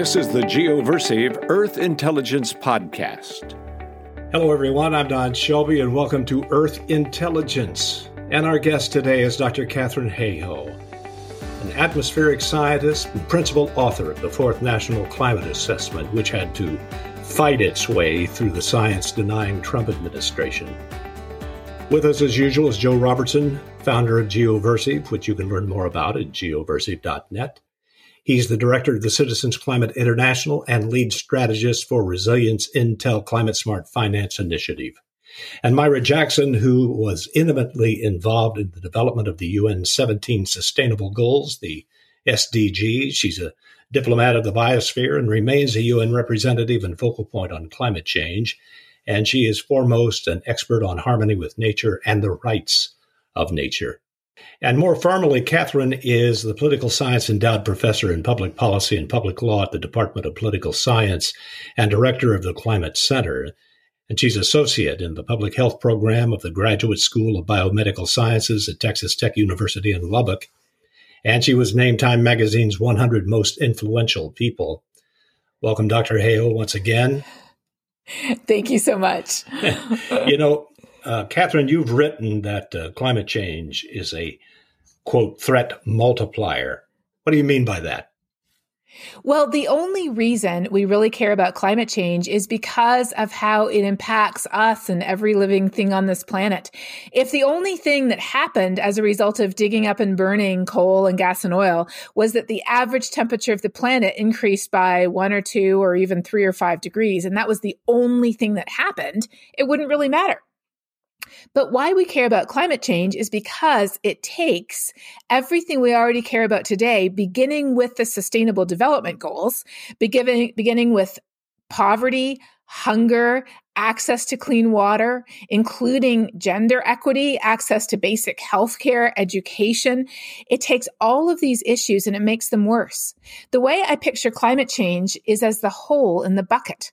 This is the GeoVersive Earth Intelligence Podcast. Hello, everyone. I'm Don Shelby, and welcome to Earth Intelligence. And our guest today is Dr. Katharine Hayhoe, an atmospheric scientist and principal author of the Fourth National Climate Assessment, which had to fight its way through the science denying Trump administration. With us, as usual, is Joe Robertson, founder of GeoVersive, which you can learn more about at geoversive.net. He's the director of the Citizens Climate International and lead strategist for Resilience Intel Climate Smart Finance Initiative. And Myra Jackson, who was intimately involved in the development of the UN 17 Sustainable Goals, the SDGs. She's a diplomat of the biosphere and remains a UN representative and focal point on climate change. And she is foremost an expert on harmony with nature and the rights of nature. And more formally, Katharine is the political science endowed professor in public policy and public law at the Department of Political Science and director of the Climate Center. And she's associate in the public health program of the Graduate School of Biomedical Sciences at Texas Tech University in Lubbock. And she was named Time Magazine's 100 Most Influential People. Welcome, Dr. Hayhoe, once again. Thank you so much. you know, uh, Katharine, you've written that uh, climate change is a quote threat multiplier. What do you mean by that? Well, the only reason we really care about climate change is because of how it impacts us and every living thing on this planet. If the only thing that happened as a result of digging up and burning coal and gas and oil was that the average temperature of the planet increased by one or two or even three or five degrees, and that was the only thing that happened, it wouldn't really matter. But why we care about climate change is because it takes everything we already care about today, beginning with the sustainable development goals, beginning, beginning with poverty, hunger, access to clean water, including gender equity, access to basic healthcare, education. It takes all of these issues and it makes them worse. The way I picture climate change is as the hole in the bucket.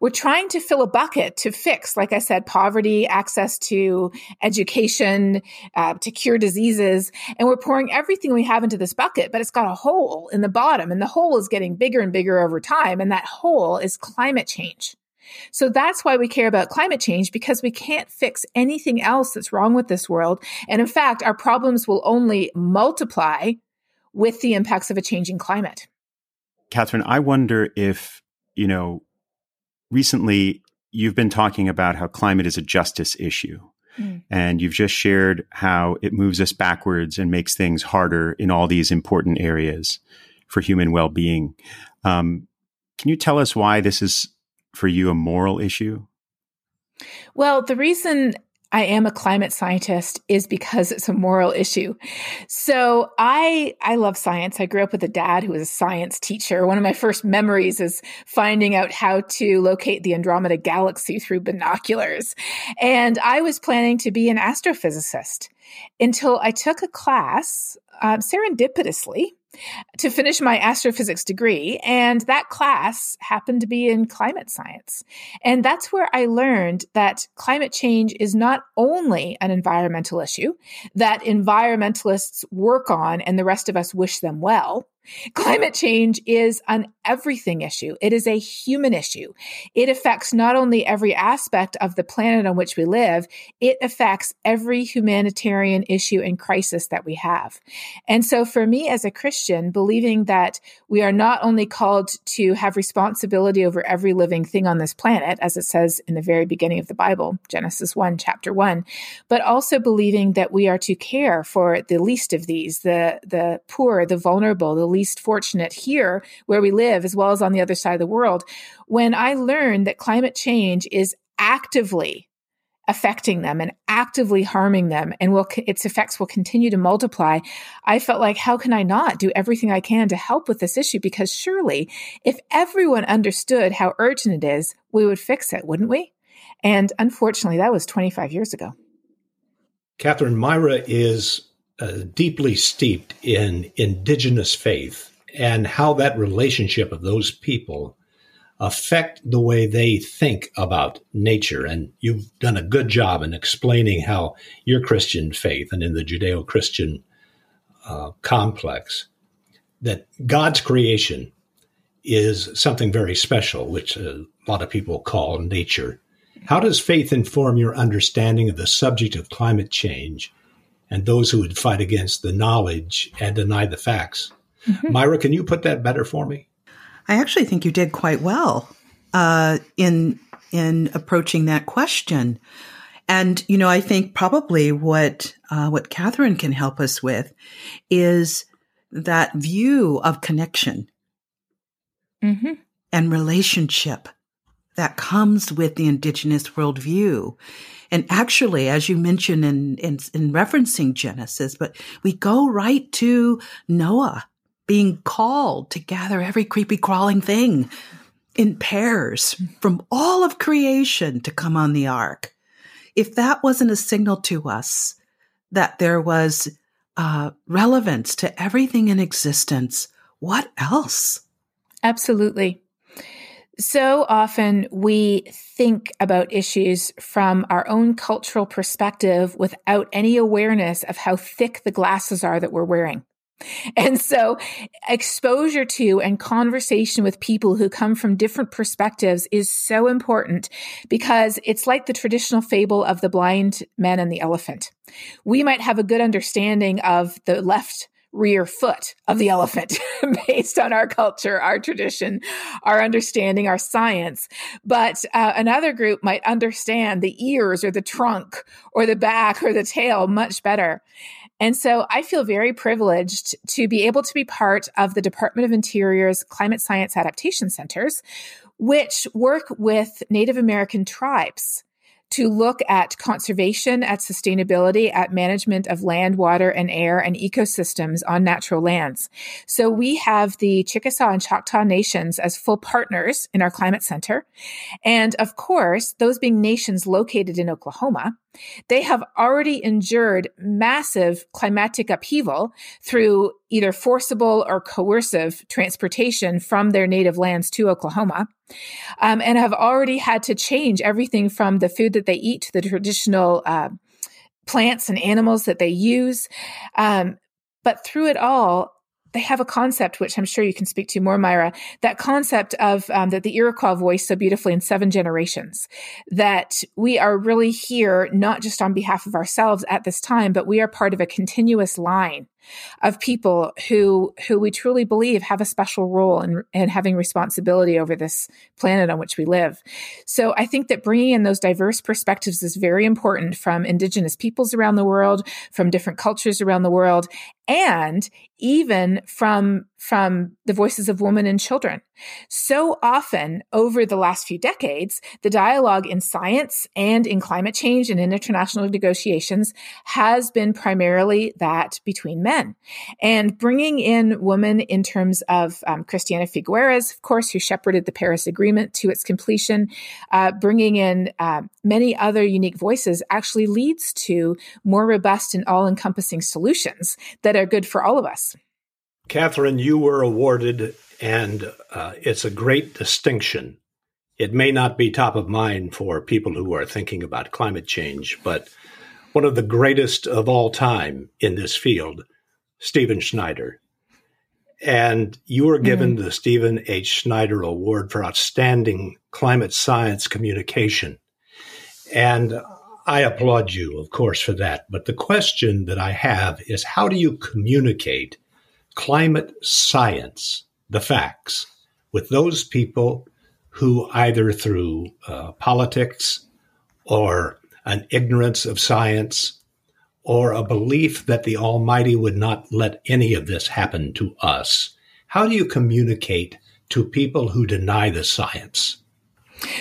We're trying to fill a bucket to fix, like I said, poverty, access to education, uh, to cure diseases. And we're pouring everything we have into this bucket, but it's got a hole in the bottom, and the hole is getting bigger and bigger over time. And that hole is climate change. So that's why we care about climate change because we can't fix anything else that's wrong with this world. And in fact, our problems will only multiply with the impacts of a changing climate. Katharine, I wonder if, you know, recently you've been talking about how climate is a justice issue. Mm. And you've just shared how it moves us backwards and makes things harder in all these important areas for human well being. Um, can you tell us why this is for you a moral issue? Well, the reason I am a climate scientist is because it's a moral issue. So I I love science. I grew up with a dad who was a science teacher. One of my first memories is finding out how to locate the Andromeda galaxy through binoculars. And I was planning to be an astrophysicist until I took a class um, serendipitously to finish my astrophysics degree. And that class happened to be in climate science. And that's where I learned that climate change is not only an environmental issue that environmentalists work on and the rest of us wish them well, Climate change is an everything issue. It is a human issue. It affects not only every aspect of the planet on which we live, it affects every humanitarian issue and crisis that we have. And so for me as a Christian, believing that we are not only called to have responsibility over every living thing on this planet, as it says in the very beginning of the Bible, Genesis 1, chapter 1, but also believing that we are to care for the least of these, the, the poor, the vulnerable, the least fortunate here where we live, as well as on the other side of the world, when I learned that climate change is actively affecting them and actively harming them and will its effects will continue to multiply i felt like how can i not do everything i can to help with this issue? Because surely if everyone understood how urgent it is we would fix it wouldn't we? And unfortunately that was 25 years ago. Katharine myra is uh, deeply steeped in indigenous faith and how that relationship of those people affect the way they think about nature. And you've done a good job in explaining how your Christian faith and in the Judeo Christian uh, complex that God's creation is something very special, which a lot of people call nature. How does faith inform your understanding of the subject of climate change and those who would fight against the knowledge and deny the facts? Mm-hmm. Myra, can you put that better for me? I actually think you did quite well uh, in in approaching that question. And you know, I think probably what uh, what Katharine can help us with is that view of connection mm-hmm. and relationship that comes with the indigenous worldview. And actually, as you mentioned in, in, in referencing Genesis, but we go right to Noah being called to gather every creepy crawling thing in pairs from all of creation to come on the ark. If that wasn't a signal to us that there was uh, relevance to everything in existence, what else? Absolutely. So often we think about issues from our own cultural perspective without any awareness of how thick the glasses are that we're wearing. And so exposure to and conversation with people who come from different perspectives is so important because it's like the traditional fable of the blind man and the elephant. We might have a good understanding of the left rear foot of the elephant based on our culture, our tradition, our understanding, our science. But uh, another group might understand the ears or the trunk or the back or the tail much better. And so I feel very privileged to be able to be part of the Department of Interior's Climate Science Adaptation Centers, which work with Native American tribes to look at conservation, at sustainability, at management of land, water, and air and ecosystems on natural lands. So we have the Chickasaw and Choctaw nations as full partners in our climate center. And of course, those being nations located in Oklahoma, they have already endured massive climatic upheaval through either forcible or coercive transportation from their native lands to Oklahoma, um, and have already had to change everything from the food that they eat to the traditional uh, plants and animals that they use. Um, but through it all, they have a concept which I'm sure you can speak to more, Myra. That concept of um, that the Iroquois voiced so beautifully in Seven Generations, that we are really here not just on behalf of ourselves at this time, but we are part of a continuous line of people who who we truly believe have a special role in, in having responsibility over this planet on which we live. So I think that bringing in those diverse perspectives is very important from indigenous peoples around the world, from different cultures around the world, and even from from the voices of women and children. So often over the last few decades, the dialogue in science and in climate change and in international negotiations has been primarily that between men. And bringing in women in terms of um, Christiana Figueres, of course, who shepherded the Paris Agreement to its completion, uh, bringing in uh, many other unique voices actually leads to more robust and all encompassing solutions that are good for all of us. Katharine, you were awarded, and uh, it's a great distinction. It may not be top of mind for people who are thinking about climate change, but one of the greatest of all time in this field, Stephen Schneider. And you were given mm. the Stephen H. Schneider Award for Outstanding Climate Science Communication. And I applaud you, of course, for that. But the question that I have is how do you communicate climate science, the facts, with those people who either through uh, politics or an ignorance of science or a belief that the Almighty would not let any of this happen to us. How do you communicate to people who deny the science?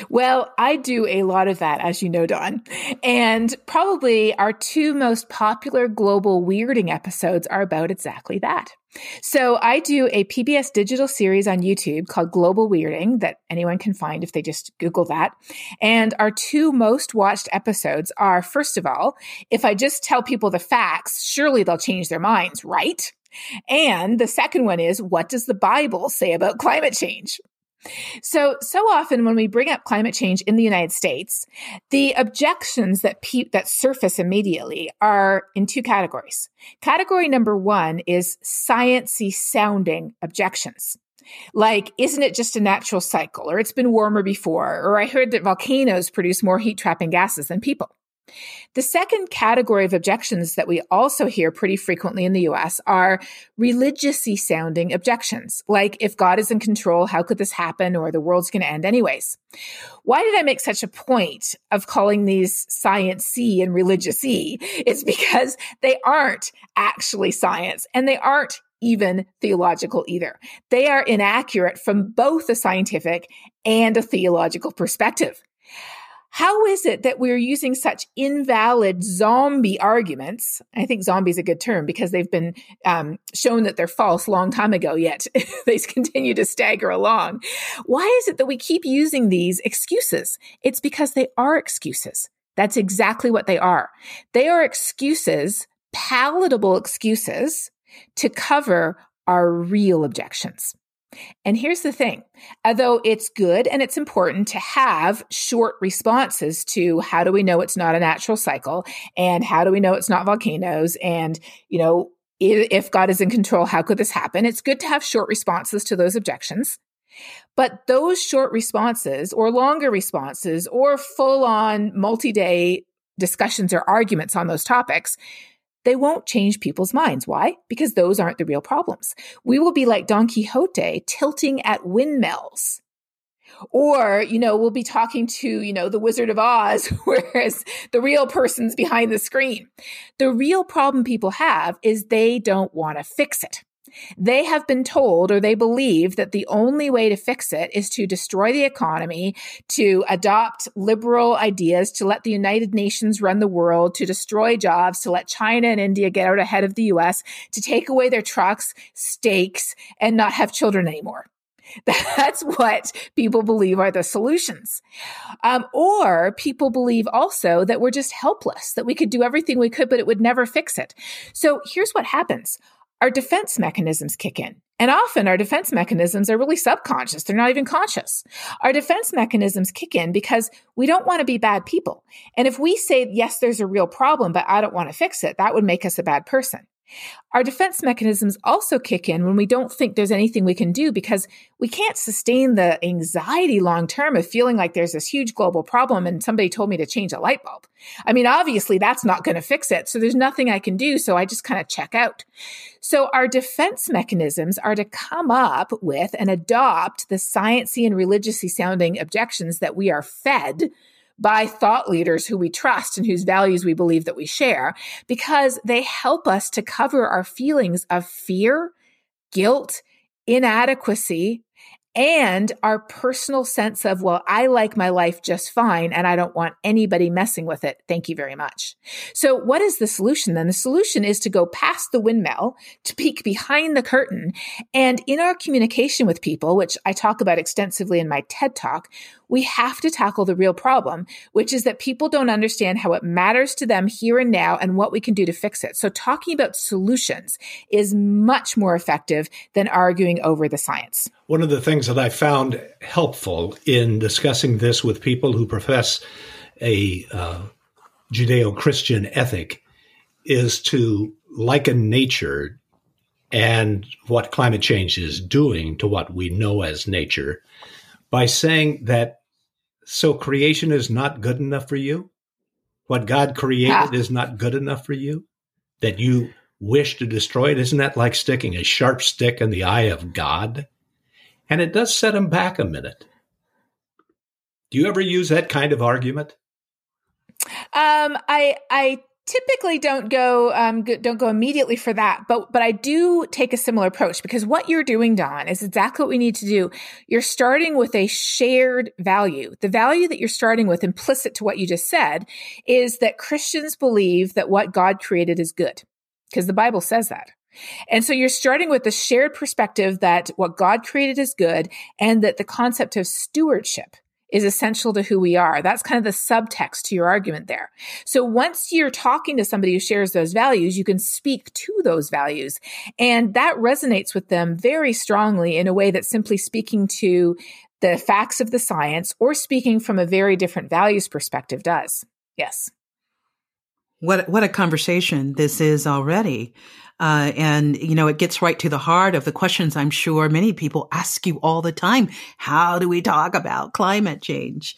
Well, I do a lot of that, as you know, Don. And probably our two most popular global weirding episodes are about exactly that. So I do a PBS digital series on YouTube called Global Weirding that anyone can find if they just Google that. And our two most watched episodes are, first of all, if I just tell people the facts, surely they'll change their minds, right? And the second one is, what does the Bible say about climate change? So, so often when we bring up climate change in the United States, the objections that pe- that surface immediately are in two categories. Category number one is sciencey sounding objections. Like, isn't it just a natural cycle? Or it's been warmer before? Or I heard that volcanoes produce more heat trapping gases than people. The second category of objections that we also hear pretty frequently in the US are religiousy sounding objections, like if God is in control, how could this happen? Or the world's going to end anyways. Why did I make such a point of calling these science C and religious E? It's because they aren't actually science and they aren't even theological either. They are inaccurate from both a scientific and a theological perspective. How is it that we're using such invalid zombie arguments? I think zombie is a good term because they've been um, shown that they're false long time ago, yet they continue to stagger along. Why is it that we keep using these excuses? It's because they are excuses. That's exactly what they are. They are excuses, palatable excuses to cover our real objections. And here's the thing although it's good and it's important to have short responses to how do we know it's not a natural cycle and how do we know it's not volcanoes and, you know, if God is in control, how could this happen? It's good to have short responses to those objections. But those short responses or longer responses or full on multi day discussions or arguments on those topics they won't change people's minds. Why? Because those aren't the real problems. We will be like Don Quixote tilting at windmills. Or, you know, we'll be talking to, you know, the Wizard of Oz, whereas the real person's behind the screen. The real problem people have is they don't want to fix it. They have been told or they believe that the only way to fix it is to destroy the economy, to adopt liberal ideas, to let the United Nations run the world, to destroy jobs, to let China and India get out ahead of the US, to take away their trucks, steaks, and not have children anymore. That's what people believe are the solutions. Um, or people believe also that we're just helpless, that we could do everything we could, but it would never fix it. So here's what happens our defense mechanisms kick in. And often our defense mechanisms are really subconscious. They're not even conscious. Our defense mechanisms kick in because we don't want to be bad people. And if we say, yes, there's a real problem, but I don't want to fix it, that would make us a bad person. Our defense mechanisms also kick in when we don't think there's anything we can do because we can't sustain the anxiety long term of feeling like there's this huge global problem and somebody told me to change a light bulb. I mean, obviously that's not going to fix it. So there's nothing I can do. So I just kind of check out. So our defense mechanisms are to come up with and adopt the sciencey and religiously sounding objections that we are fed by thought leaders who we trust and whose values we believe that we share because they help us to cover our feelings of fear, guilt, inadequacy, and our personal sense of, well, I like my life just fine and I don't want anybody messing with it. Thank you very much. So what is the solution then? The solution is to go past the windmill, to peek behind the curtain. And in our communication with people, which I talk about extensively in my TED talk, we have to tackle the real problem, which is that people don't understand how it matters to them here and now and what we can do to fix it. So talking about solutions is much more effective than arguing over the science. One of the things that I found helpful in discussing this with people who profess a uh, Judeo Christian ethic is to liken nature and what climate change is doing to what we know as nature by saying that so creation is not good enough for you? What God created yeah. is not good enough for you? That you wish to destroy it? Isn't that like sticking a sharp stick in the eye of God? And it does set him back a minute. Do you ever use that kind of argument? Um, I I typically don't go um, don't go immediately for that but but i do take a similar approach because what you're doing don is exactly what we need to do you're starting with a shared value the value that you're starting with implicit to what you just said is that christians believe that what god created is good because the bible says that and so you're starting with the shared perspective that what god created is good and that the concept of stewardship is essential to who we are. That's kind of the subtext to your argument there. So once you're talking to somebody who shares those values, you can speak to those values. And that resonates with them very strongly in a way that simply speaking to the facts of the science or speaking from a very different values perspective does. Yes. What what a conversation this is already. Uh, and you know, it gets right to the heart of the questions I'm sure many people ask you all the time. How do we talk about climate change?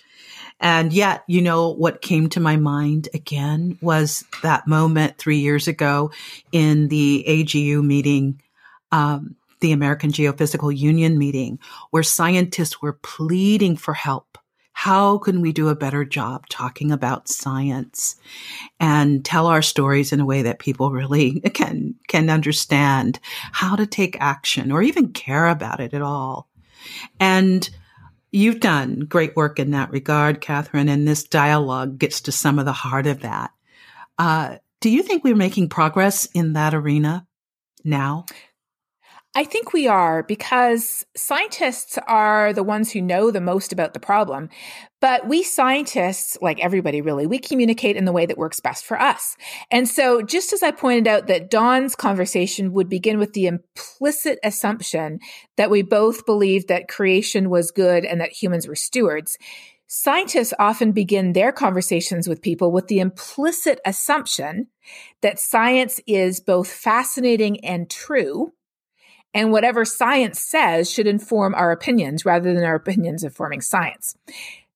And yet, you know, what came to my mind again was that moment three years ago in the AGU meeting, um, the American Geophysical Union meeting, where scientists were pleading for help how can we do a better job talking about science and tell our stories in a way that people really can can understand how to take action or even care about it at all? And you've done great work in that regard katharine and this dialogue gets to some of the heart of that. Uh, do you think we're making progress in that arena now I think we are because scientists are the ones who know the most about the problem. But we scientists, like everybody really, we communicate in the way that works best for us. And so just as I pointed out that Don's conversation would begin with the implicit assumption that we both believed that creation was good and that humans were stewards, Scientists often begin their conversations with people with the implicit assumption that science is both fascinating and true, and whatever science says should inform our opinions rather than our opinions informing science.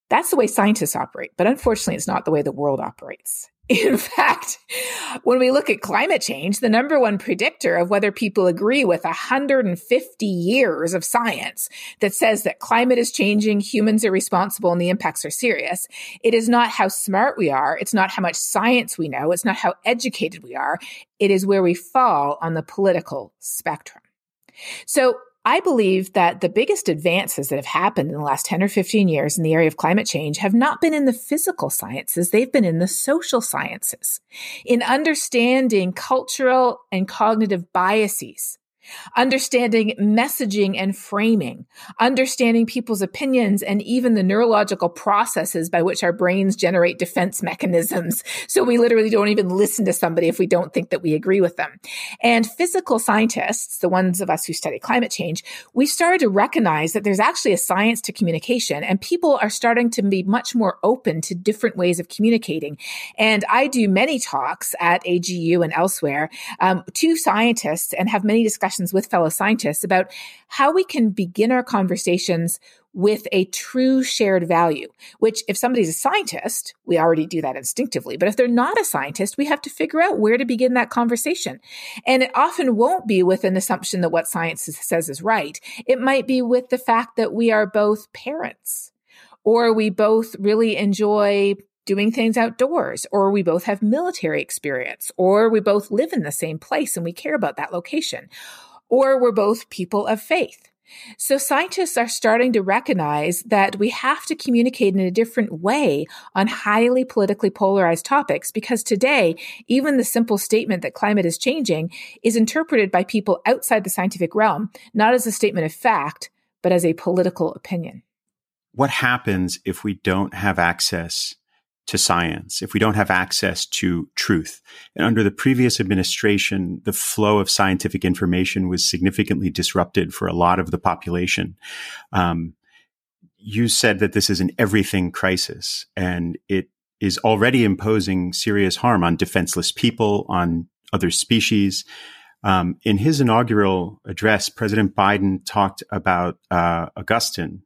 That's the way scientists operate, but unfortunately, it's not the way the world operates. In fact, when we look at climate change, the number one predictor of whether people agree with 150 years of science that says that climate is changing, humans are responsible, and the impacts are serious, it is not how smart we are. It's not how much science we know. It's not how educated we are. It is where we fall on the political spectrum. So I believe that the biggest advances that have happened in the last 10 or 15 years in the area of climate change have not been in the physical sciences. They've been in the social sciences, in understanding cultural and cognitive biases understanding messaging and framing, understanding people's opinions, and even the neurological processes by which our brains generate defense mechanisms. So we literally don't even listen to somebody if we don't think that we agree with them. And physical scientists, the ones of us who study climate change, we started to recognize that there's actually a science to communication, and people are starting to be much more open to different ways of communicating. And I do many talks at AGU and elsewhere um, to scientists and have many discussions discussions with fellow scientists about how we can begin our conversations with a true shared value, which if somebody's a scientist, we already do that instinctively. But if they're not a scientist, we have to figure out where to begin that conversation. And it often won't be with an assumption that what science says is right. It might be with the fact that we are both parents or we both really enjoy doing things outdoors, or we both have military experience, or we both live in the same place and we care about that location, or we're both people of faith. So scientists are starting to recognize that we have to communicate in a different way on highly politically polarized topics because today, even the simple statement that climate is changing is interpreted by people outside the scientific realm, not as a statement of fact, but as a political opinion. What happens if we don't have access to science, if we don't have access to truth. And under the previous administration, the flow of scientific information was significantly disrupted for a lot of the population. Um, you said that this is an everything crisis and it is already imposing serious harm on defenseless people, on other species. Um, in his inaugural address, President Biden talked about uh, Augustine,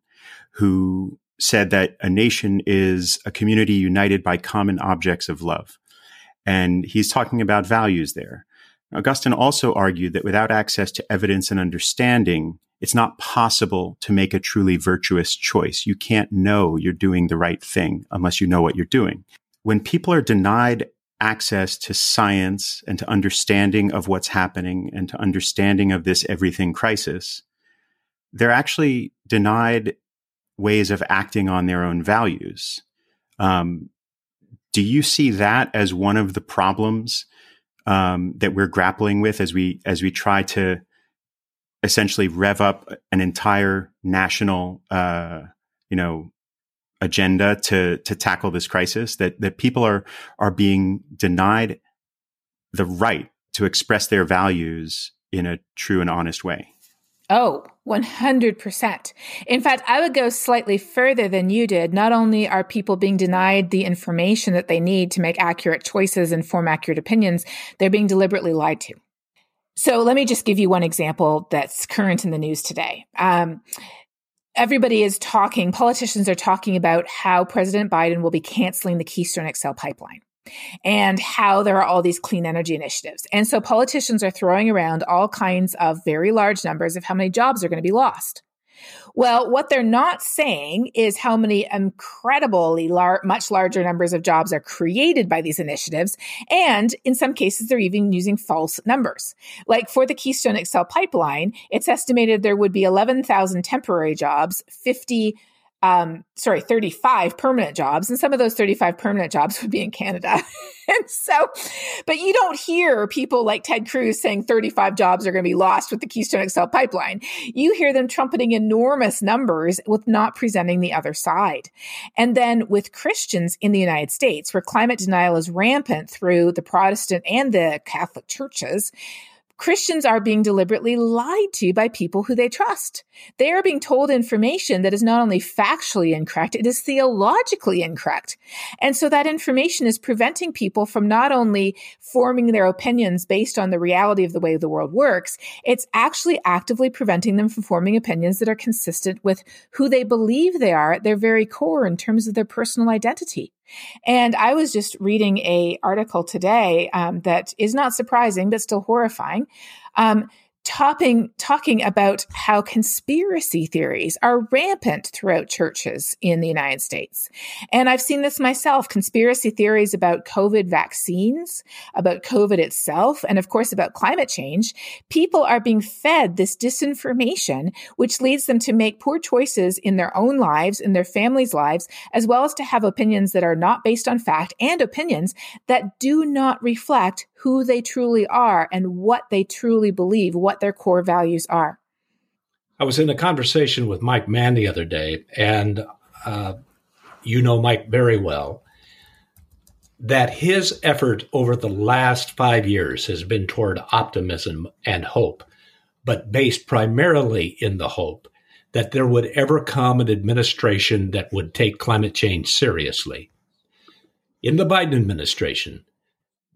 who said that a nation is a community united by common objects of love. And he's talking about values there. Augustine also argued that without access to evidence and understanding, it's not possible to make a truly virtuous choice. You can't know you're doing the right thing unless you know what you're doing. When people are denied access to science and to understanding of what's happening and to understanding of this everything crisis, they're actually denied ways of acting on their own values. Um, do you see that as one of the problems um, that we're grappling with as we as we try to essentially rev up an entire national, uh, you know, agenda to to tackle this crisis? That that people are are being denied the right to express their values in a true and honest way. Oh, 100%. In fact, I would go slightly further than you did. Not only are people being denied the information that they need to make accurate choices and form accurate opinions, they're being deliberately lied to. So let me just give you one example that's current in the news today. Um, everybody is talking, politicians are talking about how President Biden will be canceling the Keystone XL pipeline and how there are all these clean energy initiatives. And so politicians are throwing around all kinds of very large numbers of how many jobs are going to be lost. Well, what they're not saying is how many incredibly lar- much larger numbers of jobs are created by these initiatives. And in some cases, they're even using false numbers. Like for the Keystone XL pipeline, it's estimated there would be 11,000 temporary jobs, 50 um, sorry, 35 permanent jobs. And some of those 35 permanent jobs would be in Canada. and so, but you don't hear people like Ted Cruz saying 35 jobs are going to be lost with the Keystone XL pipeline. You hear them trumpeting enormous numbers with not presenting the other side. And then with Christians in the United States, where climate denial is rampant through the Protestant and the Catholic churches, Christians are being deliberately lied to by people who they trust. They are being told information that is not only factually incorrect, it is theologically incorrect. And so that information is preventing people from not only forming their opinions based on the reality of the way the world works, it's actually actively preventing them from forming opinions that are consistent with who they believe they are at their very core in terms of their personal identity. And I was just reading a article today um, that is not surprising, but still horrifying. Um, topping, talking about how conspiracy theories are rampant throughout churches in the United States. And I've seen this myself conspiracy theories about COVID vaccines, about COVID itself, and of course about climate change. People are being fed this disinformation, which leads them to make poor choices in their own lives, in their families' lives, as well as to have opinions that are not based on fact and opinions that do not reflect who they truly are and what they truly believe, what their core values are. I was in a conversation with Mike Mann the other day, and uh, you know Mike very well, that his effort over the last five years has been toward optimism and hope, but based primarily in the hope that there would ever come an administration that would take climate change seriously. In the Biden administration,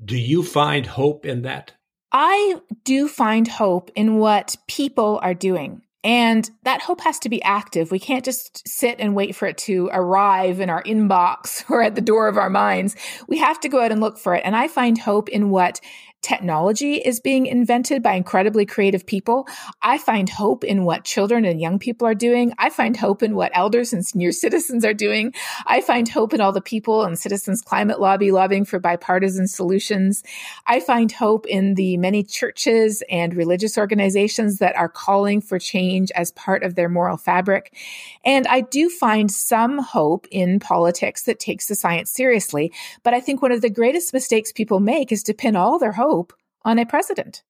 do you find hope in that? I do find hope in what people are doing. And that hope has to be active. We can't just sit and wait for it to arrive in our inbox or at the door of our minds. We have to go out and look for it. And I find hope in what technology is being invented by incredibly creative people. I find hope in what children and young people are doing. I find hope in what elders and senior citizens are doing. I find hope in all the people and citizens climate lobby lobbying for bipartisan solutions. I find hope in the many churches and religious organizations that are calling for change as part of their moral fabric. And I do find some hope in politics that takes the science seriously. But I think one of the greatest mistakes people make is to pin all their hope hope on a president.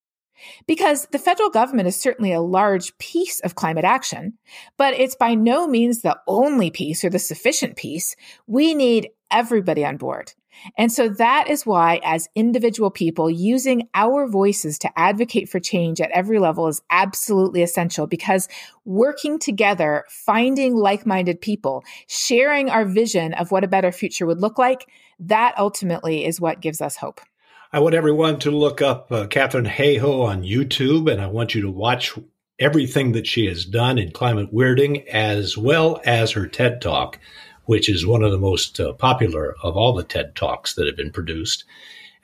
Because the federal government is certainly a large piece of climate action, but it's by no means the only piece or the sufficient piece. We need everybody on board. And so that is why, as individual people, using our voices to advocate for change at every level is absolutely essential because working together, finding like minded people, sharing our vision of what a better future would look like, that ultimately is what gives us hope. I want everyone to look up uh, Katharine Hayhoe on YouTube, and I want you to watch everything that she has done in climate weirding, as well as her TED Talk, which is one of the most uh, popular of all the TED Talks that have been produced.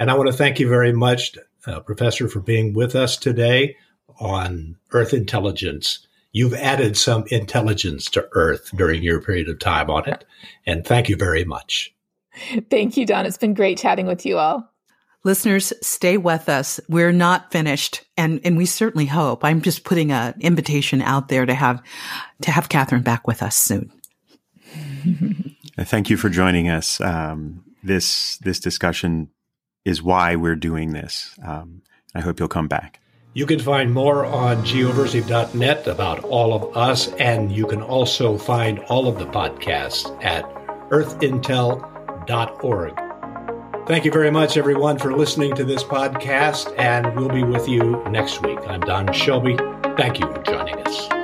And I want to thank you very much, uh, Professor, for being with us today on Earth Intelligence. You've added some intelligence to Earth during your period of time on it. And thank you very much. Thank you, Don. It's been great chatting with you all. Listeners, stay with us. We're not finished, and and we certainly hope. I'm just putting an invitation out there to have to have Katharine back with us soon. Thank you for joining us. Um, this this discussion is why we're doing this. Um, I hope you'll come back. You can find more on geoversive.net about all of us, and you can also find all of the podcasts at earthintel.org. Thank you very much, everyone, for listening to this podcast, and we'll be with you next week. I'm Don Shelby. Thank you for joining us.